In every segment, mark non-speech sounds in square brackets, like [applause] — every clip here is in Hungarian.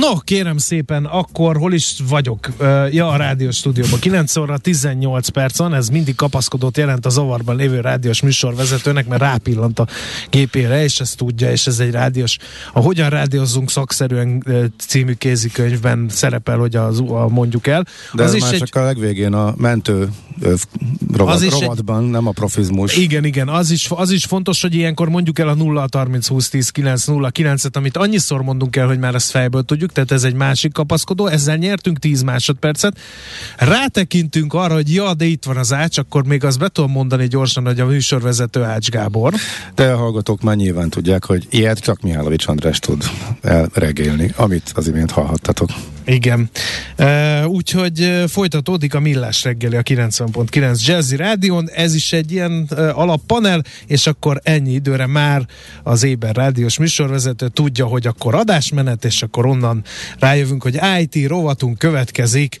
No, kérem szépen, akkor hol is vagyok? Ja, a rádiós stúdióban. 9 óra 18 perc van, ez mindig kapaszkodót jelent a zavarban lévő rádiós műsorvezetőnek, mert rápillant a gépére, és ezt tudja, és ez egy rádiós. A Hogyan rádiózzunk szakszerűen című kézikönyvben szerepel, hogy az, a, mondjuk el. De az is már egy... csak a legvégén a mentő rovat, az is rovatban, egy... nem a profizmus. Igen, igen, az is, az is fontos, hogy ilyenkor mondjuk el a 0 30 20 10 9 0 9-et, amit annyiszor mondunk el, hogy már ezt fejből tudjuk, tehát ez egy másik kapaszkodó, ezzel nyertünk 10 másodpercet. Rátekintünk arra, hogy ja, de itt van az Ács, akkor még azt be tudom mondani gyorsan, hogy a műsorvezető Ács Gábor. De a hallgatók már nyilván tudják, hogy ilyet csak Mihálovics András tud elregélni, amit az imént hallhattatok. Igen. Uh, úgyhogy folytatódik a Millás reggeli a 90.9 Jazzy Rádion. Ez is egy ilyen uh, alappanel, és akkor ennyi időre már az Éber rádiós műsorvezető tudja, hogy akkor adásmenet, és akkor onnan rájövünk, hogy IT rovatunk következik.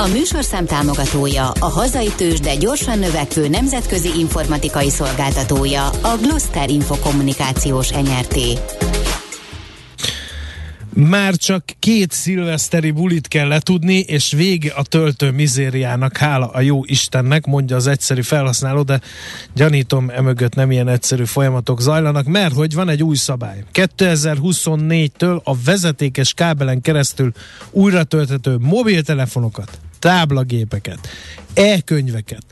A műsorszám támogatója, a hazai tős, de gyorsan növekvő nemzetközi informatikai szolgáltatója, a Gloster Infokommunikációs NRT. Már csak két szilveszteri bulit kell letudni, és vége a töltő mizériának, hála a jó Istennek, mondja az egyszerű felhasználó, de gyanítom, emögött nem ilyen egyszerű folyamatok zajlanak, mert hogy van egy új szabály. 2024-től a vezetékes kábelen keresztül újra tölthető mobiltelefonokat, táblagépeket, e-könyveket,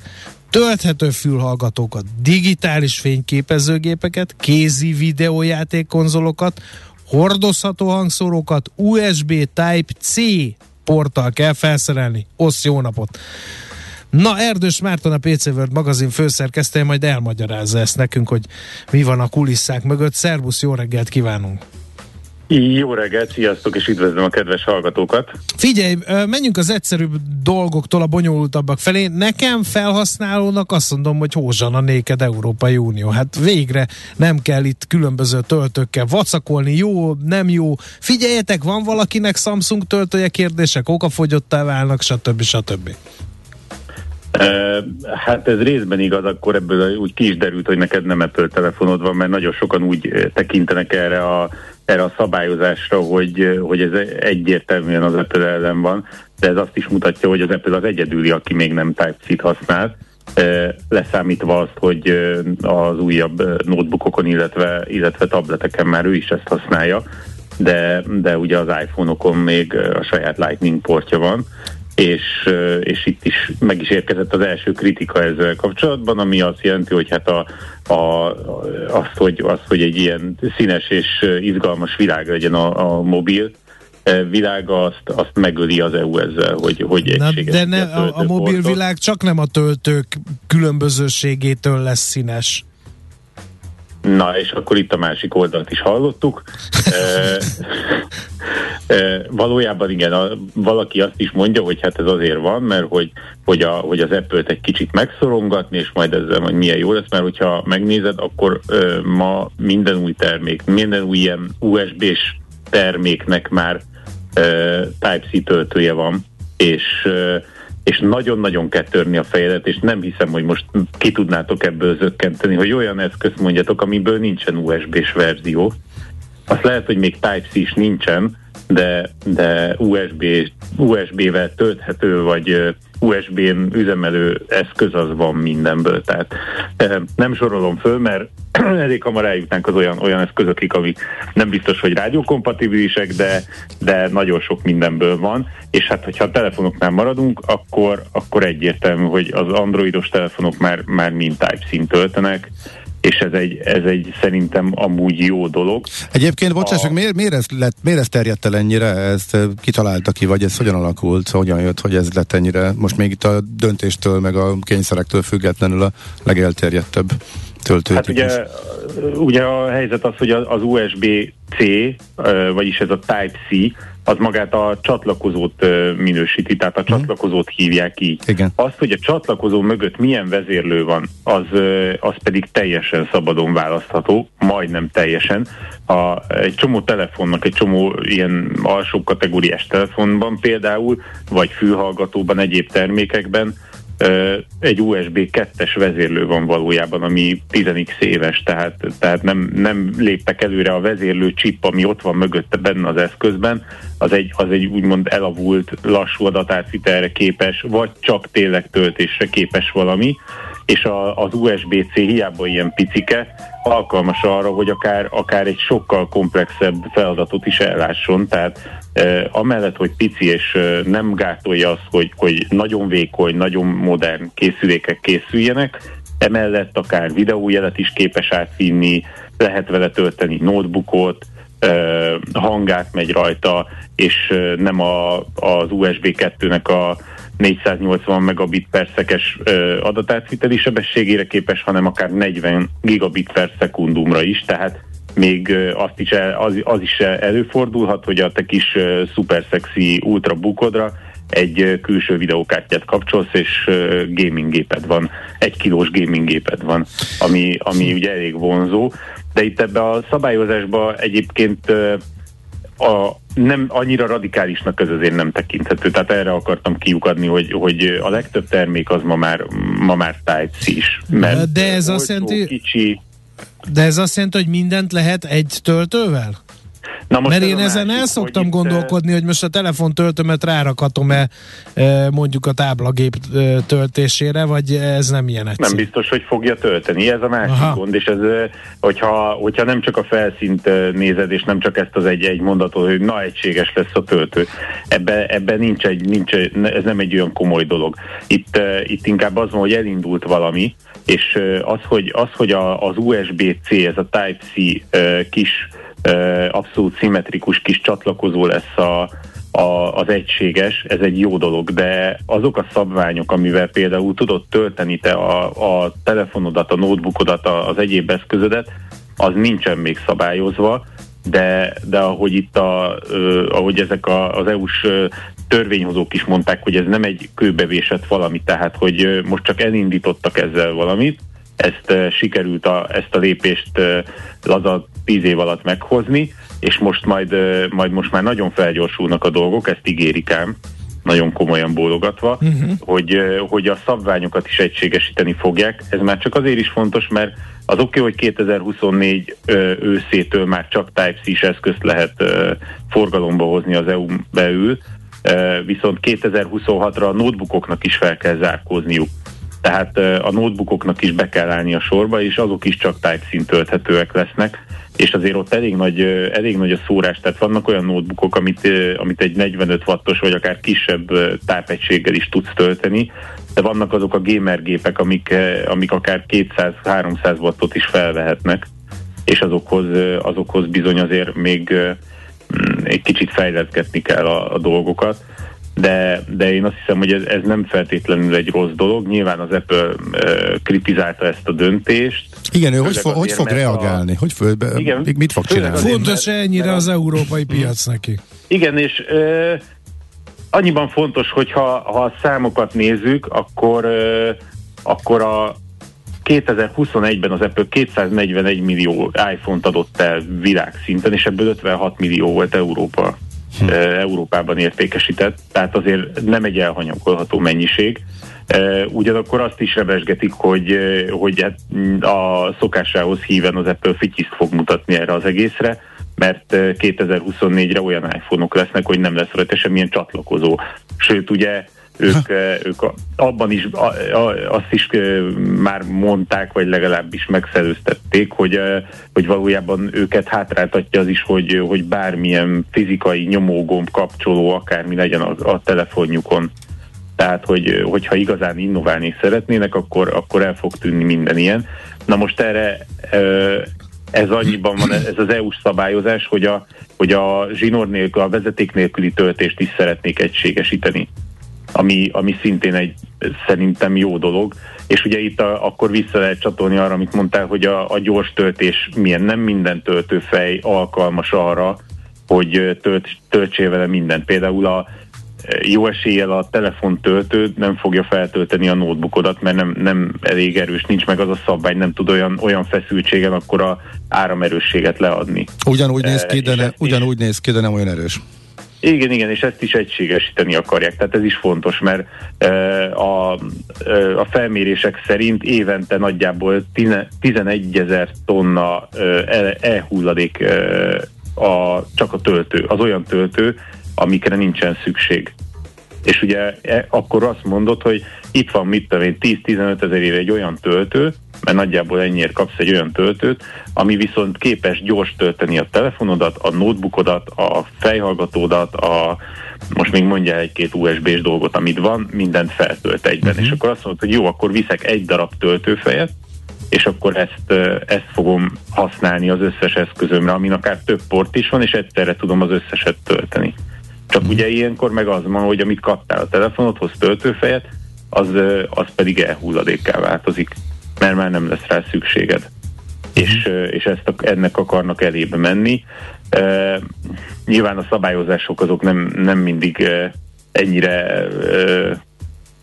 tölthető fülhallgatókat, digitális fényképezőgépeket, kézi videójátékkonzolokat, hordozható hangszórókat USB Type-C porttal kell felszerelni. Ossz, jó napot! Na, Erdős Márton, a PC World magazin főszerkesztője majd elmagyarázza ezt nekünk, hogy mi van a kulisszák mögött. Szervusz, jó reggelt kívánunk! Jó reggelt, sziasztok, és üdvözlöm a kedves hallgatókat! Figyelj, menjünk az egyszerűbb dolgoktól a bonyolultabbak felé. Nekem felhasználónak azt mondom, hogy hózsan a néked Európai Unió. Hát végre nem kell itt különböző töltőkkel vacakolni, jó, nem jó. Figyeljetek, van valakinek Samsung töltője kérdések, okafogyottá válnak, stb. stb. Hát ez részben igaz, akkor ebből úgy ki is derült, hogy neked nem Apple telefonod van, mert nagyon sokan úgy tekintenek erre a erre a szabályozásra, hogy, hogy ez egyértelműen az Apple ellen van, de ez azt is mutatja, hogy az Apple az egyedüli, aki még nem Type-C-t használ, leszámítva azt, hogy az újabb notebookokon, illetve, illetve tableteken már ő is ezt használja, de, de ugye az iPhone-okon még a saját Lightning portja van, és, és itt is meg is érkezett az első kritika ezzel kapcsolatban, ami azt jelenti, hogy hát a, a, azt, hogy, azt, hogy egy ilyen színes és izgalmas világ legyen a, a mobil, világa azt, azt megöli az EU ezzel, hogy, hogy Na, De ne, a, a mobil világ csak nem a töltők különbözőségétől lesz színes. Na, és akkor itt a másik oldalt is hallottuk. [laughs] valójában igen, a, valaki azt is mondja, hogy hát ez azért van, mert hogy, hogy, a, hogy az Apple-t egy kicsit megszorongatni, és majd ezzel majd milyen jó lesz, mert hogyha megnézed, akkor e, ma minden új termék, minden új ilyen USB-s terméknek már e, Type-C töltője van, és e, és nagyon-nagyon kell törni a fejedet, és nem hiszem, hogy most ki tudnátok ebből zökkenteni, hogy olyan eszköz mondjatok, amiből nincsen USB-s verzió. Azt lehet, hogy még Type-C is nincsen, de, de USB, USB-vel tölthető, vagy USB-n üzemelő eszköz az van mindenből. Tehát nem sorolom föl, mert [clears throat] elég hamar eljutnánk az olyan, olyan eszközökig, amik nem biztos, hogy rádiókompatibilisek, de, de nagyon sok mindenből van, és hát hogyha a telefonoknál maradunk, akkor, akkor egyértelmű, hogy az androidos telefonok már, már mind Type-C-n töltenek, és ez egy, ez egy szerintem amúgy jó dolog. Egyébként, bocsáss, a... miért, miért, ez lett, miért ez terjedt el ennyire? Ezt kitalálta ki, vagy ez hogyan alakult, hogyan jött, hogy ez lett ennyire? Most még itt a döntéstől, meg a kényszerektől függetlenül a legelterjedtebb töltő. Hát ugye, ugye a helyzet az, hogy az USB-C, vagyis ez a Type-C, az magát a csatlakozót minősíti, tehát a mhm. csatlakozót hívják így. Igen. Azt, hogy a csatlakozó mögött milyen vezérlő van, az, az pedig teljesen szabadon választható, majdnem teljesen. A, egy csomó telefonnak, egy csomó ilyen alsó kategóriás telefonban például, vagy fülhallgatóban, egyéb termékekben egy USB 2-es vezérlő van valójában, ami 10x éves, tehát, tehát nem, nem léptek előre a vezérlő chip, ami ott van mögötte benne az eszközben, az egy, az egy úgymond elavult, lassú adatátvitelre képes, vagy csak tényleg töltésre képes valami, és a, az USB-C hiába ilyen picike, alkalmas arra, hogy akár, akár egy sokkal komplexebb feladatot is ellásson, tehát amellett, hogy pici és nem gátolja azt, hogy, hogy nagyon vékony, nagyon modern készülékek készüljenek, emellett akár videójelet is képes átvinni, lehet vele tölteni notebookot, hangát megy rajta, és nem a, az USB 2-nek a 480 megabit per szekes adatátviteli sebességére képes, hanem akár 40 gigabit per szekundumra is, tehát még azt is el, az, az is előfordulhat, hogy a te kis szuper szexi ultrabukodra egy külső videókártyát kapcsolsz, és gaming géped van, egy kilós gaming géped van, ami, ami ugye elég vonzó. De itt ebbe a szabályozásba egyébként a, nem annyira radikálisnak ez azért nem tekinthető. Tehát erre akartam kiukadni, hogy, hogy a legtöbb termék az ma már, ma már Type-C is. Mert de ez azt jelenti, kicsi, de ez azt jelenti, hogy mindent lehet egy töltővel? Na most Mert én ezen másik, el szoktam hogy gondolkodni, hogy most a telefon töltömet rárakatom-e mondjuk a táblagép töltésére, vagy ez nem ilyen egyszerű? Nem biztos, hogy fogja tölteni. Ez a másik Aha. gond, és ez, hogyha, hogyha nem csak a felszínt nézed, és nem csak ezt az egy-egy mondatot, hogy na, egységes lesz a töltő. Ebben ebbe nincs egy, nincs, ez nem egy olyan komoly dolog. Itt, itt inkább az van, hogy elindult valami, és az, hogy, az, hogy a, az USB-C, ez a Type-C kis abszolút szimmetrikus kis csatlakozó lesz a, a, az egységes, ez egy jó dolog, de azok a szabványok, amivel például tudod tölteni te a, a telefonodat, a notebookodat, az egyéb eszközödet, az nincsen még szabályozva, de, de ahogy itt a, ahogy ezek a, az EU-s törvényhozók is mondták, hogy ez nem egy kőbevésett valami, tehát hogy most csak elindítottak ezzel valamit, ezt sikerült a, ezt a lépést laza tíz év alatt meghozni, és most majd, majd most már nagyon felgyorsulnak a dolgok, ezt ígérik ám, nagyon komolyan bólogatva, uh-huh. hogy, hogy a szabványokat is egységesíteni fogják. Ez már csak azért is fontos, mert az oké, okay, hogy 2024 őszétől már csak Type-C-s eszközt lehet forgalomba hozni az EU belül, viszont 2026-ra a notebookoknak is fel kell zárkózniuk. Tehát a notebookoknak is be kell állni a sorba, és azok is csak Type-C-n tölthetőek lesznek és azért ott elég nagy, elég nagy a szórás, tehát vannak olyan notebookok, amit, amit egy 45 wattos vagy akár kisebb tápegységgel is tudsz tölteni, de vannak azok a gamer gépek, amik, amik akár 200-300 wattot is felvehetnek, és azokhoz, azokhoz bizony azért még mm, egy kicsit fejleszgetni kell a, a dolgokat de, de én azt hiszem, hogy ez, ez nem feltétlenül egy rossz dolog. Nyilván az Apple uh, kritizálta ezt a döntést. Igen, ő hogy, fo- hogy fog reagálni? A... Hogy be, igen, mit fog csinálni? Fontos mert, ennyire az európai piac neki. Igen, és uh, annyiban fontos, hogy ha, ha a számokat nézzük, akkor, uh, akkor a 2021-ben az Apple 241 millió iPhone-t adott el világszinten, és ebből 56 millió volt Európa hm. Európában értékesített, tehát azért nem egy elhanyagolható mennyiség. Ugyanakkor azt is rebesgetik, hogy, hogy hát a szokásához híven az Apple fityiszt fog mutatni erre az egészre, mert 2024-re olyan iPhone-ok lesznek, hogy nem lesz rajta semmilyen csatlakozó. Sőt, ugye ők, ők abban is, azt is már mondták, vagy legalábbis megszerőztették, hogy, hogy valójában őket hátráltatja az is, hogy, hogy bármilyen fizikai nyomógomb kapcsoló, akármi legyen a, a telefonjukon. Tehát, hogy, hogyha igazán innoválni szeretnének, akkor, akkor el fog tűnni minden ilyen. Na most erre ez annyiban van, ez az EU-s szabályozás, hogy a, hogy a zsinór nélkül, a vezeték nélküli töltést is szeretnék egységesíteni ami, ami szintén egy szerintem jó dolog. És ugye itt a, akkor vissza lehet csatolni arra, amit mondtál, hogy a, a gyors töltés milyen. Nem minden töltőfej alkalmas arra, hogy tölt, töltsél vele mindent. Például a jó eséllyel a telefontöltő nem fogja feltölteni a notebookodat, mert nem, nem elég erős, nincs meg az a szabvány, nem tud olyan, olyan feszültségen akkor a áramerősséget leadni. Ugyanúgy néz ki, de, ne, ugyanúgy néz ki, de nem olyan erős. Igen, igen, és ezt is egységesíteni akarják, tehát ez is fontos, mert a, a felmérések szerint évente nagyjából 11 ezer tonna e-hulladék a, csak a töltő, az olyan töltő, amikre nincsen szükség. És ugye e, akkor azt mondod, hogy itt van mit tudom 10-15 ezer éve egy olyan töltő, mert nagyjából ennyiért kapsz egy olyan töltőt, ami viszont képes gyors tölteni a telefonodat, a notebookodat, a fejhallgatódat, a most még mondja egy-két USB-s dolgot, amit van, mindent feltölt egyben. Uh-huh. És akkor azt mondod, hogy jó, akkor viszek egy darab töltőfejet, és akkor ezt, ezt fogom használni az összes eszközömre, amin akár több port is van, és egyszerre tudom az összeset tölteni. Csak uh-huh. ugye ilyenkor meg az van, hogy amit kaptál a telefonodhoz töltőfejet, az, az pedig elhulladékká változik mert már nem lesz rá szükséged. Uh-huh. És, és ezt a, ennek akarnak elébe menni. E, nyilván a szabályozások azok nem, nem mindig e, ennyire e,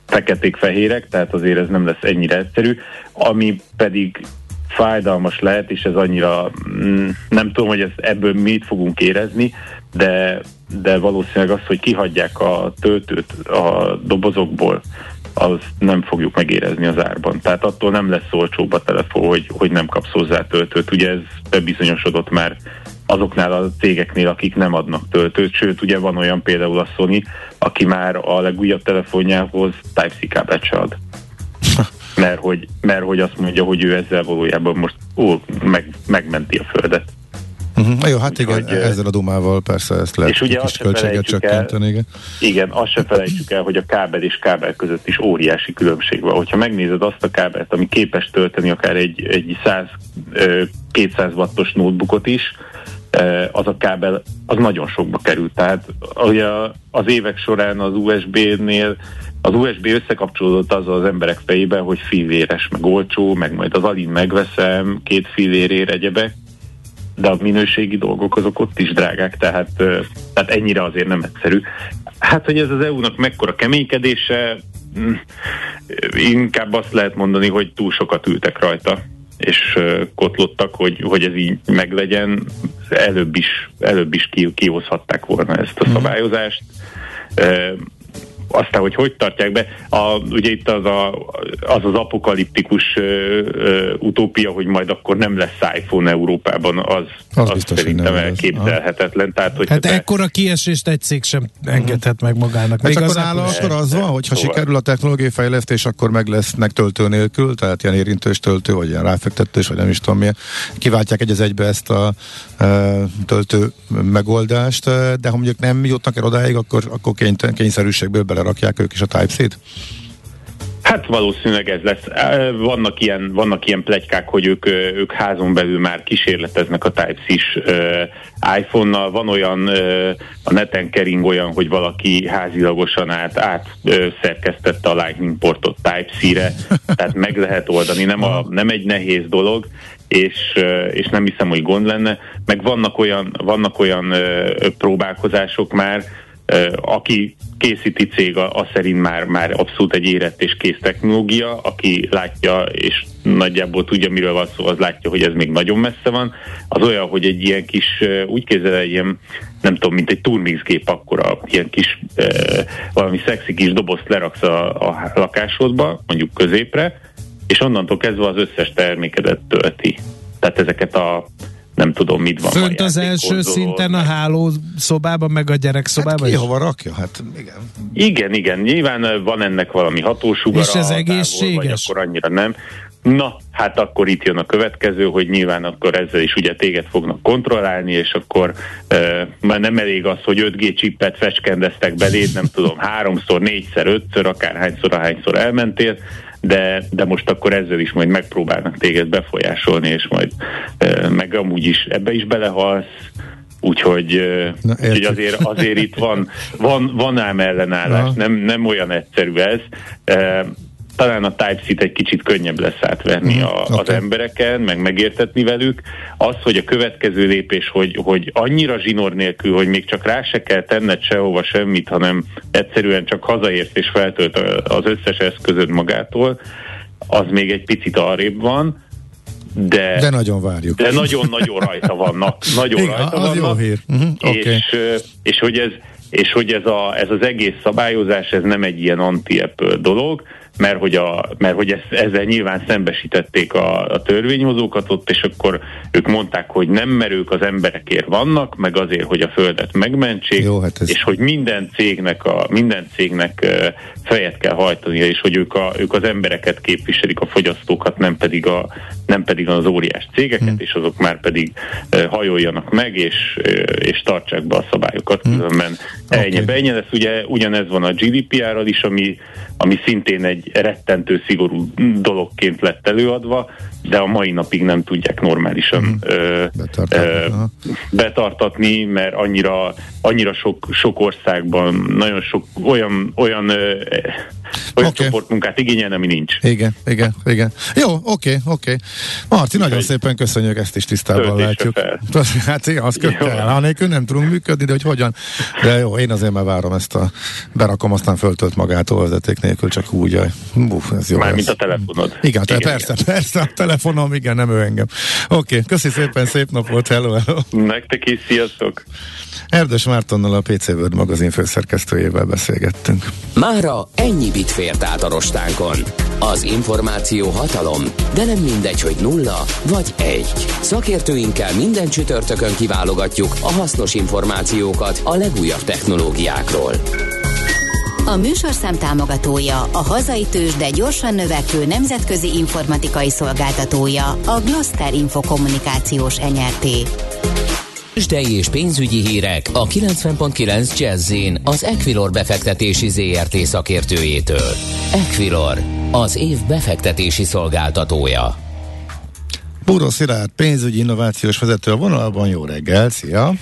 feketék-fehérek, tehát azért ez nem lesz ennyire egyszerű. Ami pedig fájdalmas lehet, és ez annyira mm, nem tudom, hogy ez, ebből mit fogunk érezni, de, de valószínűleg az, hogy kihagyják a töltőt a dobozokból, az nem fogjuk megérezni az árban. Tehát attól nem lesz olcsóbb a telefon, hogy, hogy nem kapsz hozzá töltőt. Ugye ez bebizonyosodott már azoknál a cégeknél, akik nem adnak töltőt, sőt ugye van olyan például a Sony, aki már a legújabb telefonjához Type-C kábelt se ad. [laughs] Mert hogy, mert hogy azt mondja, hogy ő ezzel valójában most ó, meg, megmenti a földet. Uh-huh. Jó, hát igen, hogy, ezzel a dumával persze ezt lehet és ugye kis költséget csökkenteni. Igen. igen, azt se felejtsük el, hogy a kábel és kábel között is óriási különbség van. Hogyha megnézed azt a kábelt, ami képes tölteni akár egy, egy 100-200 wattos notebookot is, az a kábel az nagyon sokba került. Tehát ugye az évek során az USB-nél az USB összekapcsolódott az az emberek fejében, hogy filéres, meg olcsó, meg majd az alin megveszem, két filérért egyebek, de a minőségi dolgok azok ott is drágák, tehát, tehát ennyire azért nem egyszerű. Hát, hogy ez az EU-nak mekkora keménykedése, mm, inkább azt lehet mondani, hogy túl sokat ültek rajta és kotlottak, hogy, hogy ez így meglegyen, előbb is, előbb is kihozhatták volna ezt a mhm. szabályozást aztán, hogy hogy tartják be, a, ugye itt az a, az, az apokaliptikus ö, ö, utópia, hogy majd akkor nem lesz iPhone Európában, az, az, az biztos, szerintem elképzelhetetlen. Tehát, hogy hát ekkora kiesést egy cég sem engedhet meg magának. Hát Még akkor nála akkor az van, hogy ha szóval. sikerül a technológiai fejlesztés, akkor meg lesznek töltő nélkül, tehát ilyen érintős töltő, vagy ilyen ráfektetős, vagy nem is tudom milyen. Kiváltják egy az egybe ezt a e, töltő megoldást, de ha mondjuk nem jutnak el odáig, akkor, akkor kényszerűségből belerakják ők is a Type-C-t? Hát valószínűleg ez lesz. Vannak ilyen, vannak ilyen plegykák, hogy ők, ők házon belül már kísérleteznek a Type-C-s iPhone-nal. Van olyan, a neten kering olyan, hogy valaki házilagosan át, át szerkesztette a Lightning portot Type-C-re, tehát meg lehet oldani. Nem, a, nem egy nehéz dolog, és, és nem hiszem, hogy gond lenne. Meg vannak olyan, vannak olyan próbálkozások már, aki készíti cég, az szerint már, már abszolút egy érett és kész technológia, aki látja és nagyjából tudja, miről van szó, az látja, hogy ez még nagyon messze van. Az olyan, hogy egy ilyen kis, úgy kézzel ilyen, nem tudom, mint egy turmix gép akkora, ilyen kis, valami szexi kis dobozt leraksz a, a lakásodba, mondjuk középre, és onnantól kezdve az összes termékedet tölti. Tehát ezeket a nem tudom, mit van. Fönt az első szinten a háló szobában, meg a gyerek szobában hát ki hova rakja? Hát igen. Igen, igen, nyilván van ennek valami hatósugara. És ez egészséges? Vagy akkor annyira nem. Na, hát akkor itt jön a következő, hogy nyilván akkor ezzel is ugye téged fognak kontrollálni, és akkor e, már nem elég az, hogy 5G csippet fecskendeztek beléd, nem tudom, háromszor, négyszer, ötször, akárhányszor, ahányszor elmentél, de, de most akkor ezzel is majd megpróbálnak téged befolyásolni, és majd meg amúgy is ebbe is belehalsz, úgyhogy, Na, úgyhogy azért, azért itt van, van, van ám ellenállás, nem, nem olyan egyszerű ez. Talán a Type-C-t egy kicsit könnyebb lesz átvenni mm, a, okay. az embereken, meg megértetni velük. Az, hogy a következő lépés, hogy, hogy annyira zsinór nélkül, hogy még csak rá se kell tenned sehova semmit, hanem egyszerűen csak hazaérsz és feltölt az összes eszközöd magától, az még egy picit arrébb van. De, de nagyon várjuk. De nagyon-nagyon rajta vannak. [laughs] Nagyon Igen, rajta az vannak. Jó hír. Uh-huh, és, okay. és hogy ez és hogy ez, a, ez az egész szabályozás, ez nem egy ilyen anti-Apple dolog, mert hogy, a, mert hogy ezt, ezzel nyilván szembesítették a, a törvényhozókat ott, és akkor ők mondták, hogy nem merők az emberekért vannak, meg azért, hogy a földet megmentsék, Jó, hát ez... és hogy minden cégnek, a, minden cégnek fejet kell hajtania, és hogy ők, a, ők az embereket képviselik, a fogyasztókat, nem pedig, a, nem pedig az óriás cégeket, hmm. és azok már pedig hajoljanak meg, és, és tartsák be a szabályokat, hmm. különben okay. ennyi, ennyi lesz. Ugye ugyanez van a GDPR-ral is, ami, ami szintén egy rettentő szigorú dologként lett előadva, de a mai napig nem tudják normálisan mm. ö, betartatni, ö, betartatni, mert annyira, annyira sok, sok országban nagyon sok olyan, olyan ö, olyan okay. csoportmunkát igényel, ami nincs. Igen, igen, igen. Jó, oké, okay, oké. Okay. Marci, nagyon szépen köszönjük, ezt is tisztában látjuk. Fel. Hát igen, az kell. Anélkül nem tudunk működni, de hogy hogyan. De jó, én azért már várom ezt a berakom, aztán föltölt magától vezeték nélkül, csak úgy. Uf, ez jó Mármint a telefonod. Igen, igen, persze, igen. persze, a telefonom, igen, nem ő engem. Oké, okay, köszi szépen, szép napot, hello, hello. Nektek is, sziasztok. Erdős Mártonnal a PC World magazin főszerkesztőjével beszélgettünk. Mára ennyi bit fért át a rostánkon. Az információ hatalom, de nem mindegy, hogy nulla vagy egy. Szakértőinkkel minden csütörtökön kiválogatjuk a hasznos információkat a legújabb technológiákról. A műsorszám támogatója, a hazai tős, de gyorsan növekvő nemzetközi informatikai szolgáltatója, a Gloster Infokommunikációs NRT. Tőzsdei és pénzügyi hírek a 90.9 jazz az Equilor befektetési ZRT szakértőjétől. Equilor, az év befektetési szolgáltatója. Búró Szilárd, pénzügyi innovációs vezető a vonalban, jó reggel, szia!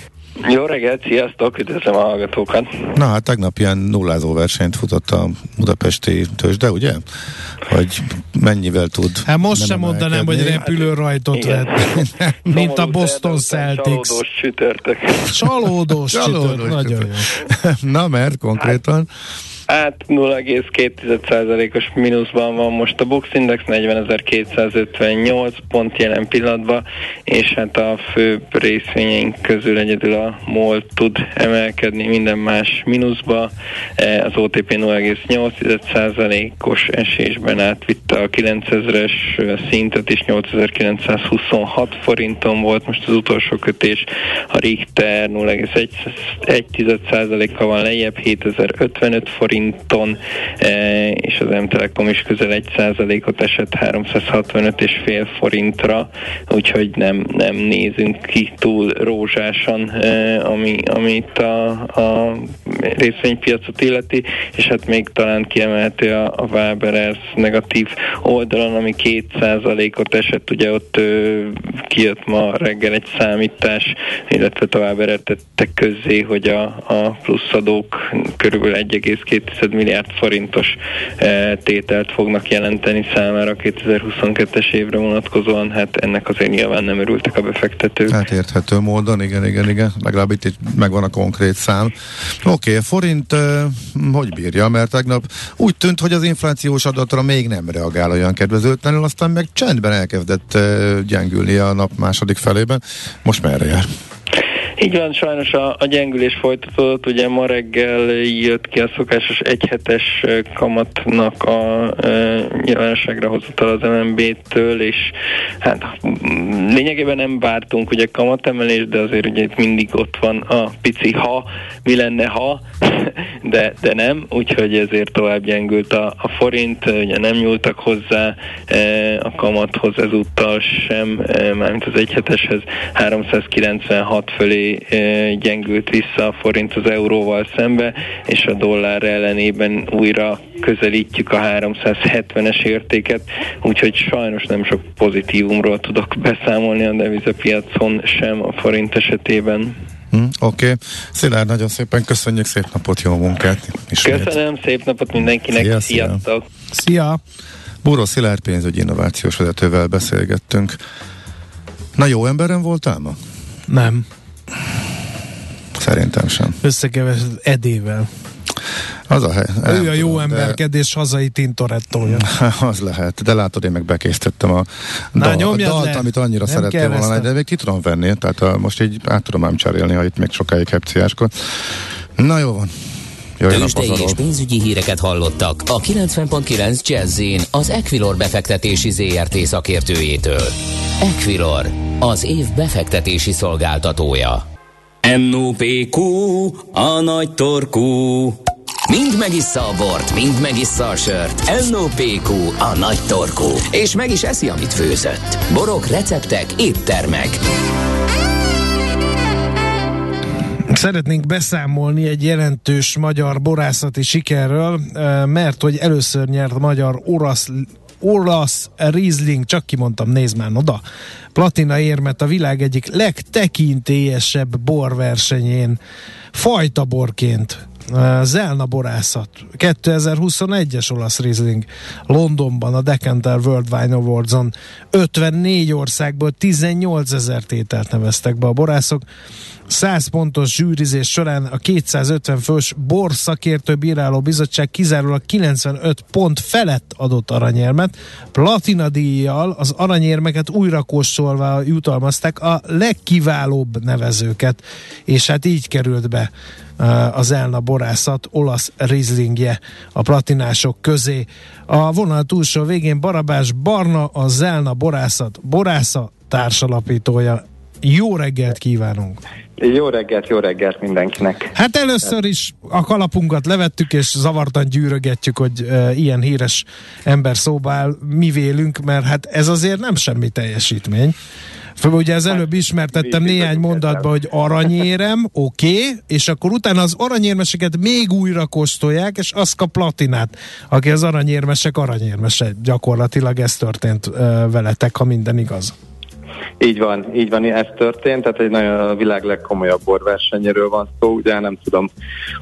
Jó reggelt, sziasztok, üdvözlöm a hallgatókat. Na hát tegnap ilyen nullázó versenyt futott a budapesti tőzsde, ugye? Hogy mennyivel tud Hát most sem mondanám, hogy repülő rajtot vett, [laughs] mint a Boston Celtics. Csalódós csütörtök. Csalódós csütörtök, nagyon jó. [laughs] Na mert konkrétan? Hát, Hát 0,2%-os mínuszban van most a Box Index 40.258 pont jelen pillanatban, és hát a fő részvényeink közül egyedül a MOL tud emelkedni, minden más mínuszba. E, az OTP 0,8%-os esésben átvitte a 9000-es szintet, és 8926 forinton volt most az utolsó kötés. A Richter 0,1%-kal van lejjebb, 7055 forint forinton, e, és az M-Telekom is közel 1%-ot esett 365 és fél forintra, úgyhogy nem, nem nézünk ki túl rózsásan, e, ami, ami itt a, a részvénypiacot illeti, és hát még talán kiemelhető a, a Waberers negatív oldalon, ami 2%-ot esett, ugye ott ö, kijött ma reggel egy számítás, illetve Waberer tette közzé, hogy a, a pluszadók körülbelül 1,2 milliárd forintos e, tételt fognak jelenteni számára 2022-es évre vonatkozóan, hát ennek azért nyilván nem örültek a befektetők. Hát érthető módon, igen, igen, igen, legalább itt, itt megvan a konkrét szám. Oké, okay, forint uh, hogy bírja, mert tegnap úgy tűnt, hogy az inflációs adatra még nem reagál olyan kedvezőtlenül, aztán meg csendben elkezdett uh, gyengülni a nap második felében. Most merre jár? Így van, sajnos a, a gyengülés folytatódott, ugye ma reggel jött ki a szokásos egyhetes kamatnak a e, nyilvánosságra hozatal az MNB-től, és hát lényegében nem vártunk ugye kamatemelést, de azért ugye itt mindig ott van a pici ha, mi lenne ha, [laughs] de, de nem, úgyhogy ezért tovább gyengült a, a forint, ugye nem nyúltak hozzá e, a kamathoz ezúttal sem, e, mármint az egyheteshez 396 fölé gyengült vissza a forint az euróval szembe, és a dollár ellenében újra közelítjük a 370-es értéket, úgyhogy sajnos nem sok pozitívumról tudok beszámolni a devizapiacon sem a forint esetében. Hm, Oké. Okay. Szilárd, nagyon szépen köszönjük, szép napot, jó munkát. Ismét. Köszönöm, szép napot mindenkinek, szia, sziasztok! Szia! Búró Szilárd pénzügyi innovációs vezetővel beszélgettünk. Na jó emberem voltál ma? Nem. Szerintem sem. Összekevesed Edével. Az a hely. Ő a jó tudom, emberkedés de... hazai tintorettója. [laughs] az lehet, de látod, én meg bekészítettem a, Na, dal, a dalt, le. amit annyira Nem szerettél volna, de még ki tudom venni, tehát a, most így át tudom ám cserélni, ha itt még sokáig hepciáskod. Na jó van. Tőzsdei és pénzügyi híreket hallottak a 90.9 jazz az Equilor befektetési ZRT szakértőjétől. Equilor, az év befektetési szolgáltatója. NOPQ, a nagy torkú. Mind megissza a bort, mind megissza a sört. NOPQ, a nagy torkú. És meg is eszi, amit főzött. Borok, receptek, éttermek. Szeretnénk beszámolni egy jelentős magyar borászati sikerről, eh, mert hogy először nyert magyar orasz olasz Riesling, csak kimondtam, nézd már oda, platina érmet a világ egyik legtekintélyesebb borversenyén, fajta borként. Zelna borászat, 2021-es olasz Riesling Londonban a Decanter World Wine Awards-on. 54 országból 18 ezer tételt neveztek be a borászok. 100 pontos zsűrizés során a 250 fős borszakértő bíráló bizottság kizárólag 95 pont felett adott aranyérmet. Platina díjjal az aranyérmeket újra kóstolva jutalmazták a legkiválóbb nevezőket, és hát így került be uh, az Elna borászat olasz rizlingje a platinások közé. A vonal túlsó végén Barabás Barna, a Zelna borászat borásza társalapítója. Jó reggelt kívánunk! Jó reggelt, jó reggelt mindenkinek. Hát először is a kalapunkat levettük, és zavartan gyűrögetjük, hogy e, ilyen híres ember szóba áll, mi vélünk, mert hát ez azért nem semmi teljesítmény. Ugye az előbb ismertettem néhány mondatban, hogy aranyérem, [laughs] oké, okay, és akkor utána az aranyérmeseket még újra kóstolják, és az kap platinát, aki az aranyérmesek aranyérmese. Gyakorlatilag ez történt uh, veletek, ha minden igaz. Így van, így van, ez történt, tehát egy nagyon a világ legkomolyabb borversenyéről van szó, ugye nem tudom,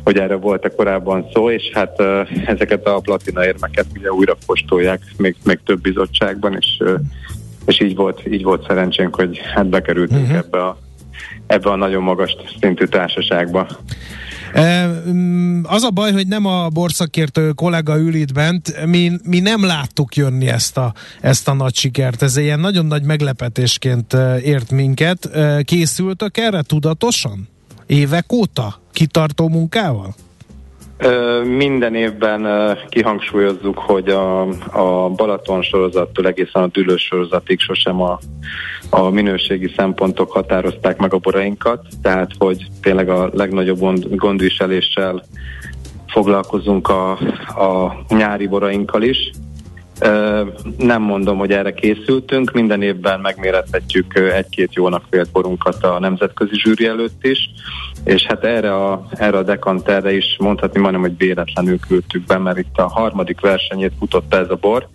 hogy erre volt-e korábban szó, és hát ezeket a platina érmeket ugye újra postolják még, még több bizottságban, és, és így volt, így volt szerencsénk, hogy hát bekerültünk uh-huh. ebbe a ebbe a nagyon magas szintű társaságba. Az a baj, hogy nem a borszakértő kollega ül itt bent, mi, mi nem láttuk jönni ezt a, ezt a nagy sikert. Ez ilyen nagyon nagy meglepetésként ért minket. Készültök erre tudatosan? Évek óta? Kitartó munkával? Minden évben kihangsúlyozzuk, hogy a, a Balaton sorozattól egészen a Dülős sorozatig sosem a, a minőségi szempontok határozták meg a borainkat, tehát hogy tényleg a legnagyobb gond, gondviseléssel foglalkozunk a, a nyári borainkkal is. Nem mondom, hogy erre készültünk, minden évben megmérethetjük egy-két jónak vélt borunkat a nemzetközi zsűri előtt is, és hát erre a, erre a dekanterre is mondhatni majdnem, hogy véletlenül küldtük be, mert itt a harmadik versenyét futotta ez a bor,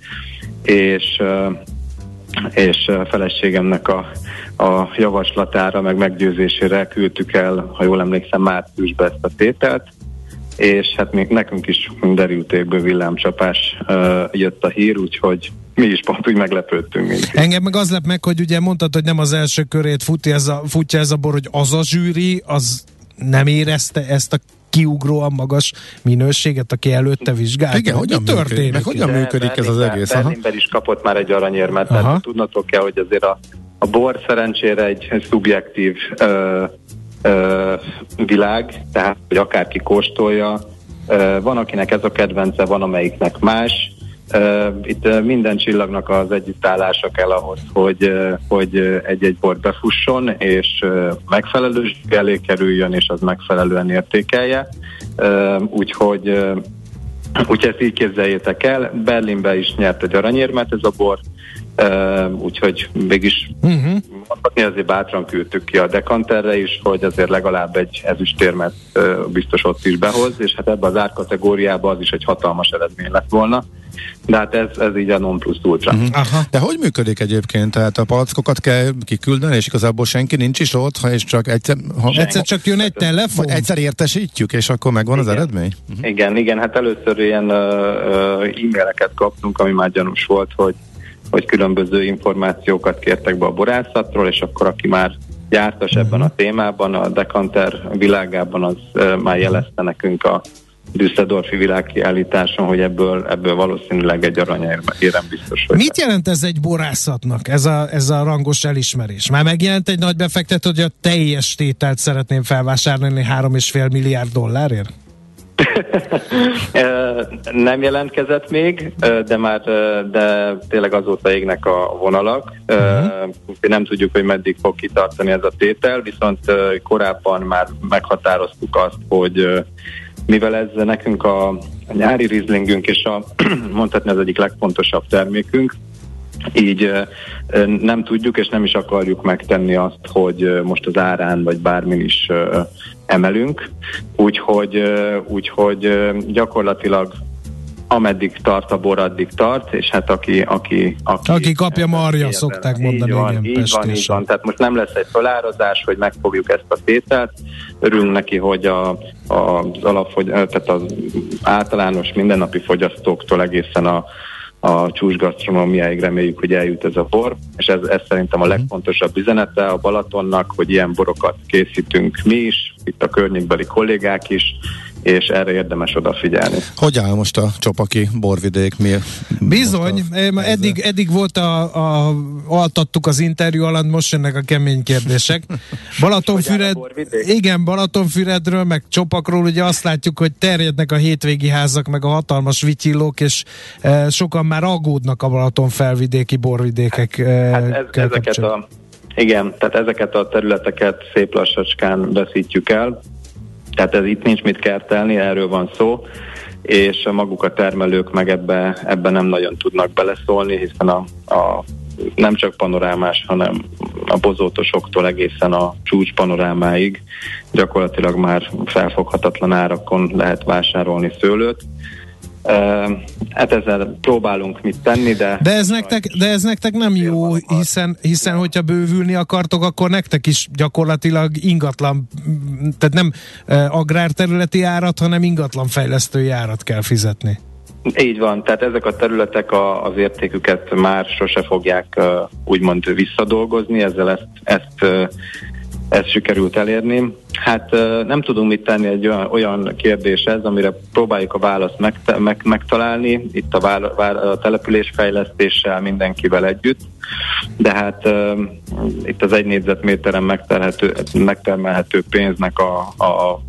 és és feleségemnek a, a javaslatára, meg meggyőzésére küldtük el, ha jól emlékszem, márciusba ezt a tételt, és hát még nekünk is derültékből villámcsapás uh, jött a hír, úgyhogy mi is pont úgy meglepődtünk. Mint Engem meg az lep meg, hogy ugye mondtad, hogy nem az első körét futja ez a, futja ez a bor, hogy az a zsűri, az nem érezte ezt a kiugróan magas minőséget, aki előtte vizsgált. Igen, hogyan Mi történik? Meg hogyan működik ez az egész? Berlinben is kapott már egy aranyérmet, tehát tudnatok kell, hogy azért a, a bor szerencsére egy szubjektív uh, világ, tehát hogy akárki kóstolja. Van, akinek ez a kedvence, van, amelyiknek más. Itt minden csillagnak az együttállása kell ahhoz, hogy, hogy egy-egy bort befusson, és megfelelő elé kerüljön, és az megfelelően értékelje. Úgyhogy Úgyhogy ezt így képzeljétek el. Berlinbe is nyert egy aranyérmet ez a bor, Uh, úgyhogy mégis uh-huh. mondhatni azért bátran küldtük ki a dekanterre is, hogy azért legalább egy ezüstérmet uh, biztos ott is behoz, és hát ebbe az árkategóriába az is egy hatalmas eredmény lett volna. De hát ez, ez így a non plus ultra. Uh-huh. Aha. De hogy működik egyébként? Tehát a palackokat kell kiküldeni, és igazából senki nincs is ott, ha és csak egyszer... Ha, egyszer csak jön egy telefon? Egyszer értesítjük, és akkor megvan igen. az eredmény? Uh-huh. Igen, igen, hát először ilyen uh, uh, e-maileket kaptunk, ami már gyanús volt, hogy hogy különböző információkat kértek be a borászatról, és akkor aki már jártas ebben a témában, a Dekanter világában, az már jelezte nekünk a Düsseldorfi világkiállításon, hogy ebből, ebből valószínűleg egy aranyérem biztos. Hogy Mit jelent ez egy borászatnak, ez a, ez a rangos elismerés? Már megjelent egy nagy befektető, hogy a teljes tételt szeretném felvásárolni 3,5 milliárd dollárért? [laughs] nem jelentkezett még, de már de tényleg azóta égnek a vonalak. Uh-huh. Nem tudjuk, hogy meddig fog kitartani ez a tétel, viszont korábban már meghatároztuk azt, hogy mivel ez nekünk a, nyári rizlingünk és a [clears throat] mondhatni az egyik legfontosabb termékünk, így nem tudjuk és nem is akarjuk megtenni azt, hogy most az árán vagy bármin is emelünk, úgyhogy, úgyhogy gyakorlatilag ameddig tart a bor, addig tart, és hát aki... Aki, aki, aki kapja marja, szokták mondani, így van, igen, így van, így van, tehát most nem lesz egy felárazás, hogy megfogjuk ezt a tételt, örülünk neki, hogy a, a, az, alapfogy, tehát az általános mindennapi fogyasztóktól egészen a a csúcs gasztronómiáig reméljük, hogy eljut ez a bor, és ez, ez szerintem a mhm. legfontosabb üzenete a Balatonnak, hogy ilyen borokat készítünk mi is, itt a környékbeli kollégák is, és erre érdemes odafigyelni. Hogy áll most a Csopaki borvidék? Mi Bizony, a eddig, eddig volt a, a, altattuk az interjú alatt, most jönnek a kemény kérdések. [laughs] Balatonfüred, igen, Balatonfüredről, meg Csopakról ugye azt látjuk, hogy terjednek a hétvégi házak, meg a hatalmas vityillók, és e, sokan már aggódnak a Balaton felvidéki borvidékek. E, hát ez, ezeket a igen, tehát ezeket a területeket szép lassacskán veszítjük el. Tehát ez itt nincs mit kertelni, erről van szó, és maguk a termelők meg ebbe, ebbe nem nagyon tudnak beleszólni, hiszen a, a nem csak panorámás, hanem a bozótosoktól egészen a csúcs panorámáig gyakorlatilag már felfoghatatlan árakon lehet vásárolni szőlőt. Hát ezzel próbálunk mit tenni, de... De ez nektek, de ez nektek nem jó, hiszen, hiszen hogyha bővülni akartok, akkor nektek is gyakorlatilag ingatlan, tehát nem agrárterületi árat, hanem ingatlan fejlesztői árat kell fizetni. Így van, tehát ezek a területek a, az értéküket már sose fogják úgymond visszadolgozni, ezzel ezt, ezt ezt sikerült elérni. Hát nem tudunk mit tenni egy olyan, olyan kérdéshez, amire próbáljuk a választ megte- meg- megtalálni, itt a, vá- vá- a településfejlesztéssel mindenkivel együtt, de hát uh, itt az egy négyzetméteren megtermelhető, megtermelhető pénznek a, a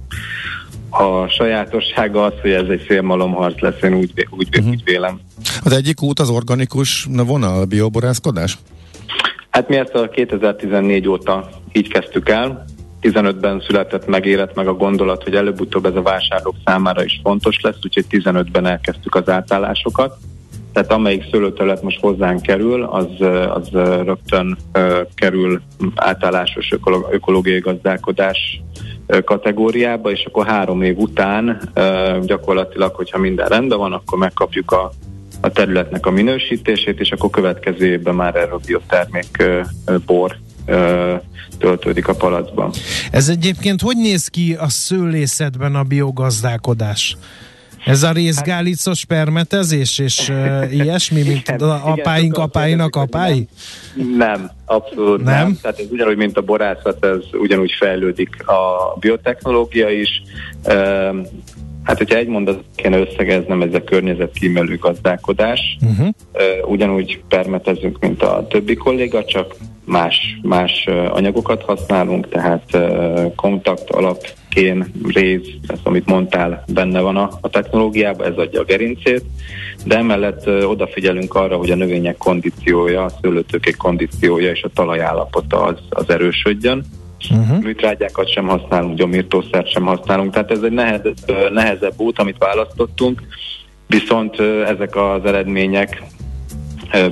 a sajátossága az, hogy ez egy félmalomharc lesz, én úgy, úgy, uh-huh. úgy vélem. Az egyik út az organikus vonal, bioborászkodás? Hát mi ezt a 2014 óta így kezdtük el. 15-ben született meg, élet meg a gondolat, hogy előbb-utóbb ez a vásárlók számára is fontos lesz, úgyhogy 15-ben elkezdtük az átállásokat. Tehát amelyik szőlőterület most hozzánk kerül, az, az rögtön kerül átállásos ökológiai gazdálkodás kategóriába, és akkor három év után gyakorlatilag, hogyha minden rendben van, akkor megkapjuk a a területnek a minősítését, és akkor következő évben már erről a biotermék bor töltődik a palacban. Ez egyébként hogy néz ki a szőlészetben a biogazdálkodás? Ez a részgálicos permetezés és uh, [laughs] ilyesmi, mint igen, a apáink igen, apáinak apái? Nem, abszolút nem? nem. Tehát ez ugyanúgy, mint a borászat, ez ugyanúgy fejlődik a biotechnológia is. Hát, hogyha egy mondat kéne összegeznem, ez a környezetkímelő gazdálkodás. Uh-huh. Ugyanúgy permetezünk, mint a többi kolléga, csak más, más anyagokat használunk, tehát kontakt alap kén, réz, ez amit mondtál, benne van a, a technológiában, ez adja a gerincét, de emellett odafigyelünk arra, hogy a növények kondíciója, a szőlőtőkék kondíciója és a talajállapota az, az erősödjön. Uh-huh. Műtrágyákat sem használunk, gyomírtószert sem használunk, tehát ez egy nehezebb, nehezebb út, amit választottunk, viszont ezek az eredmények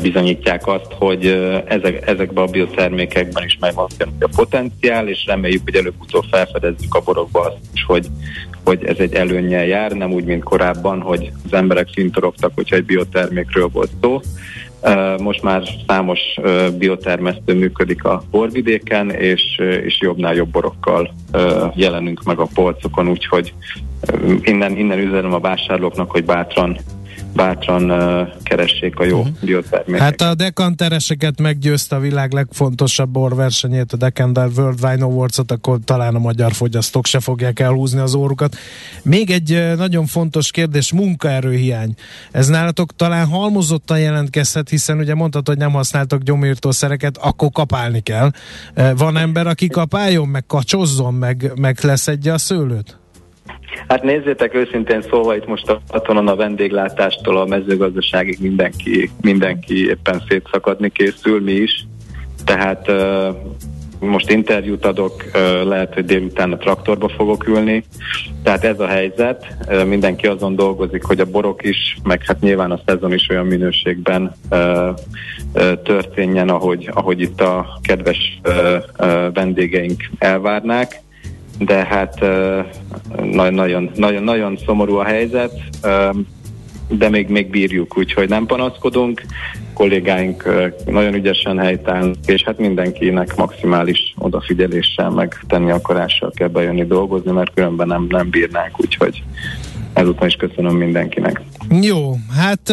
bizonyítják azt, hogy ezek, ezekben a biotermékekben is megvan a potenciál, és reméljük, hogy előbb-utóbb felfedezzük a borokba azt is, hogy, hogy ez egy előnnyel jár, nem úgy, mint korábban, hogy az emberek fintorogtak, hogyha egy biotermékről volt szó. Most már számos biotermesztő működik a borvidéken, és, és jobbnál jobb borokkal jelenünk meg a polcokon, úgyhogy innen, innen üzenem a vásárlóknak, hogy bátran bátran uh, keressék a jó uh-huh. biotermékeket. Hát a dekantereseket meggyőzte a világ legfontosabb borversenyét, a Decanter World Wine Awards-ot, akkor talán a magyar fogyasztók se fogják elhúzni az órukat. Még egy uh, nagyon fontos kérdés, munkaerőhiány. Ez nálatok talán halmozottan jelentkezhet, hiszen ugye mondtad, hogy nem használtak gyomírtószereket, akkor kapálni kell. Uh, van ember, aki kapáljon, meg kacsozzon, meg, meg leszedje a szőlőt? Hát nézzétek őszintén szóval itt most a hatonon a vendéglátástól a mezőgazdaságig mindenki, mindenki éppen szétszakadni készül, mi is. Tehát most interjút adok, lehet, hogy délután a traktorba fogok ülni. Tehát ez a helyzet, mindenki azon dolgozik, hogy a borok is, meg hát nyilván a szezon is olyan minőségben történjen, ahogy, ahogy itt a kedves vendégeink elvárnák de hát nagyon, nagyon, nagyon szomorú a helyzet, de még, még bírjuk, úgyhogy nem panaszkodunk, kollégáink nagyon ügyesen helytállnak, és hát mindenkinek maximális odafigyeléssel, meg tenni akarással kell bejönni dolgozni, mert különben nem, nem bírnánk, úgyhogy ezúttal is köszönöm mindenkinek. Jó, hát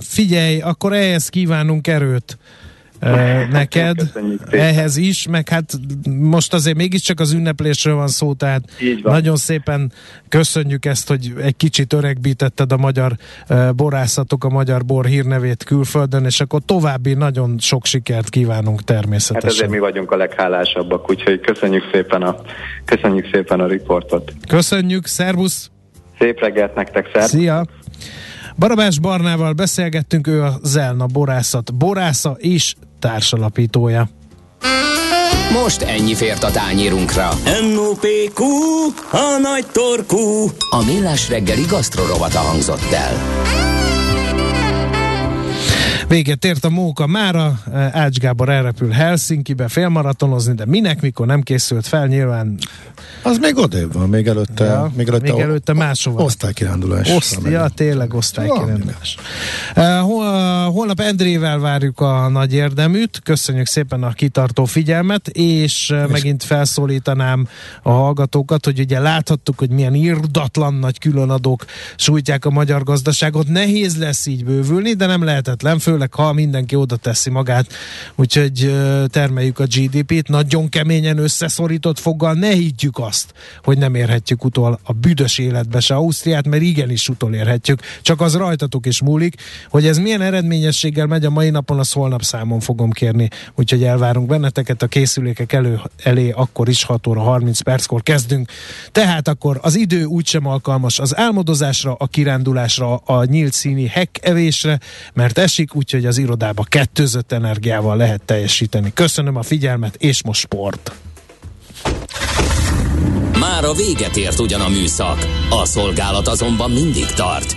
figyelj, akkor ehhez kívánunk erőt [laughs] neked ehhez is, meg hát most azért mégiscsak az ünneplésről van szó, tehát van. nagyon szépen köszönjük ezt, hogy egy kicsit öregbítetted a magyar borászatok, a magyar bor hírnevét külföldön, és akkor további nagyon sok sikert kívánunk természetesen. Hát ezért mi vagyunk a leghálásabbak, úgyhogy köszönjük szépen a, köszönjük szépen a riportot. Köszönjük, szervusz! Szép reggelt nektek, szervusz! Szia! Barabás Barnával beszélgettünk, ő a Zelna borászat borásza és társalapítója. Most ennyi fért a tányírunkra. M.O.P.Q. A nagy torkú. A millás reggeli gasztrorovata hangzott el. Véget ért a móka mára, Ács Gábor elrepül Helsinkibe félmaratonozni, de minek, mikor nem készült fel, nyilván... Az még odébb van, még előtte, ja, még előtte, még előtte máshova. Osztálykirándulás. Oszt, ja, tényleg osztálykirándulás. Hol, holnap Endrével várjuk a nagy érdeműt, köszönjük szépen a kitartó figyelmet, és, megint felszólítanám a hallgatókat, hogy ugye láthattuk, hogy milyen irdatlan nagy különadók sújtják a magyar gazdaságot. Nehéz lesz így bővülni, de nem lehetetlen, főleg főleg ha mindenki oda teszi magát, úgyhogy termeljük a GDP-t, nagyon keményen összeszorított foggal, ne higgyük azt, hogy nem érhetjük utol a büdös életbe se Ausztriát, mert igenis utolérhetjük, csak az rajtatok is múlik, hogy ez milyen eredményességgel megy a mai napon, azt holnap számon fogom kérni, úgyhogy elvárunk benneteket a készülékek elő, elé, akkor is 6 óra 30 perckor kezdünk. Tehát akkor az idő úgysem alkalmas az álmodozásra, a kirándulásra, a nyílt színi hekkevésre, mert esik, úgy úgyhogy az irodába kettőzött energiával lehet teljesíteni. Köszönöm a figyelmet, és most sport. Már a véget ért ugyan a műszak, a szolgálat azonban mindig tart,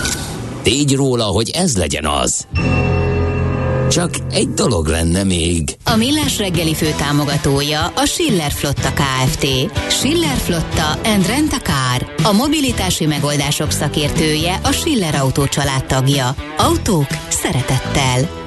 tégy róla, hogy ez legyen az. Csak egy dolog lenne még. A Millás reggeli fő támogatója a Schiller Flotta KFT. Schiller Flotta and Rent a Car. A mobilitási megoldások szakértője a Schiller Autó tagja. Autók szeretettel.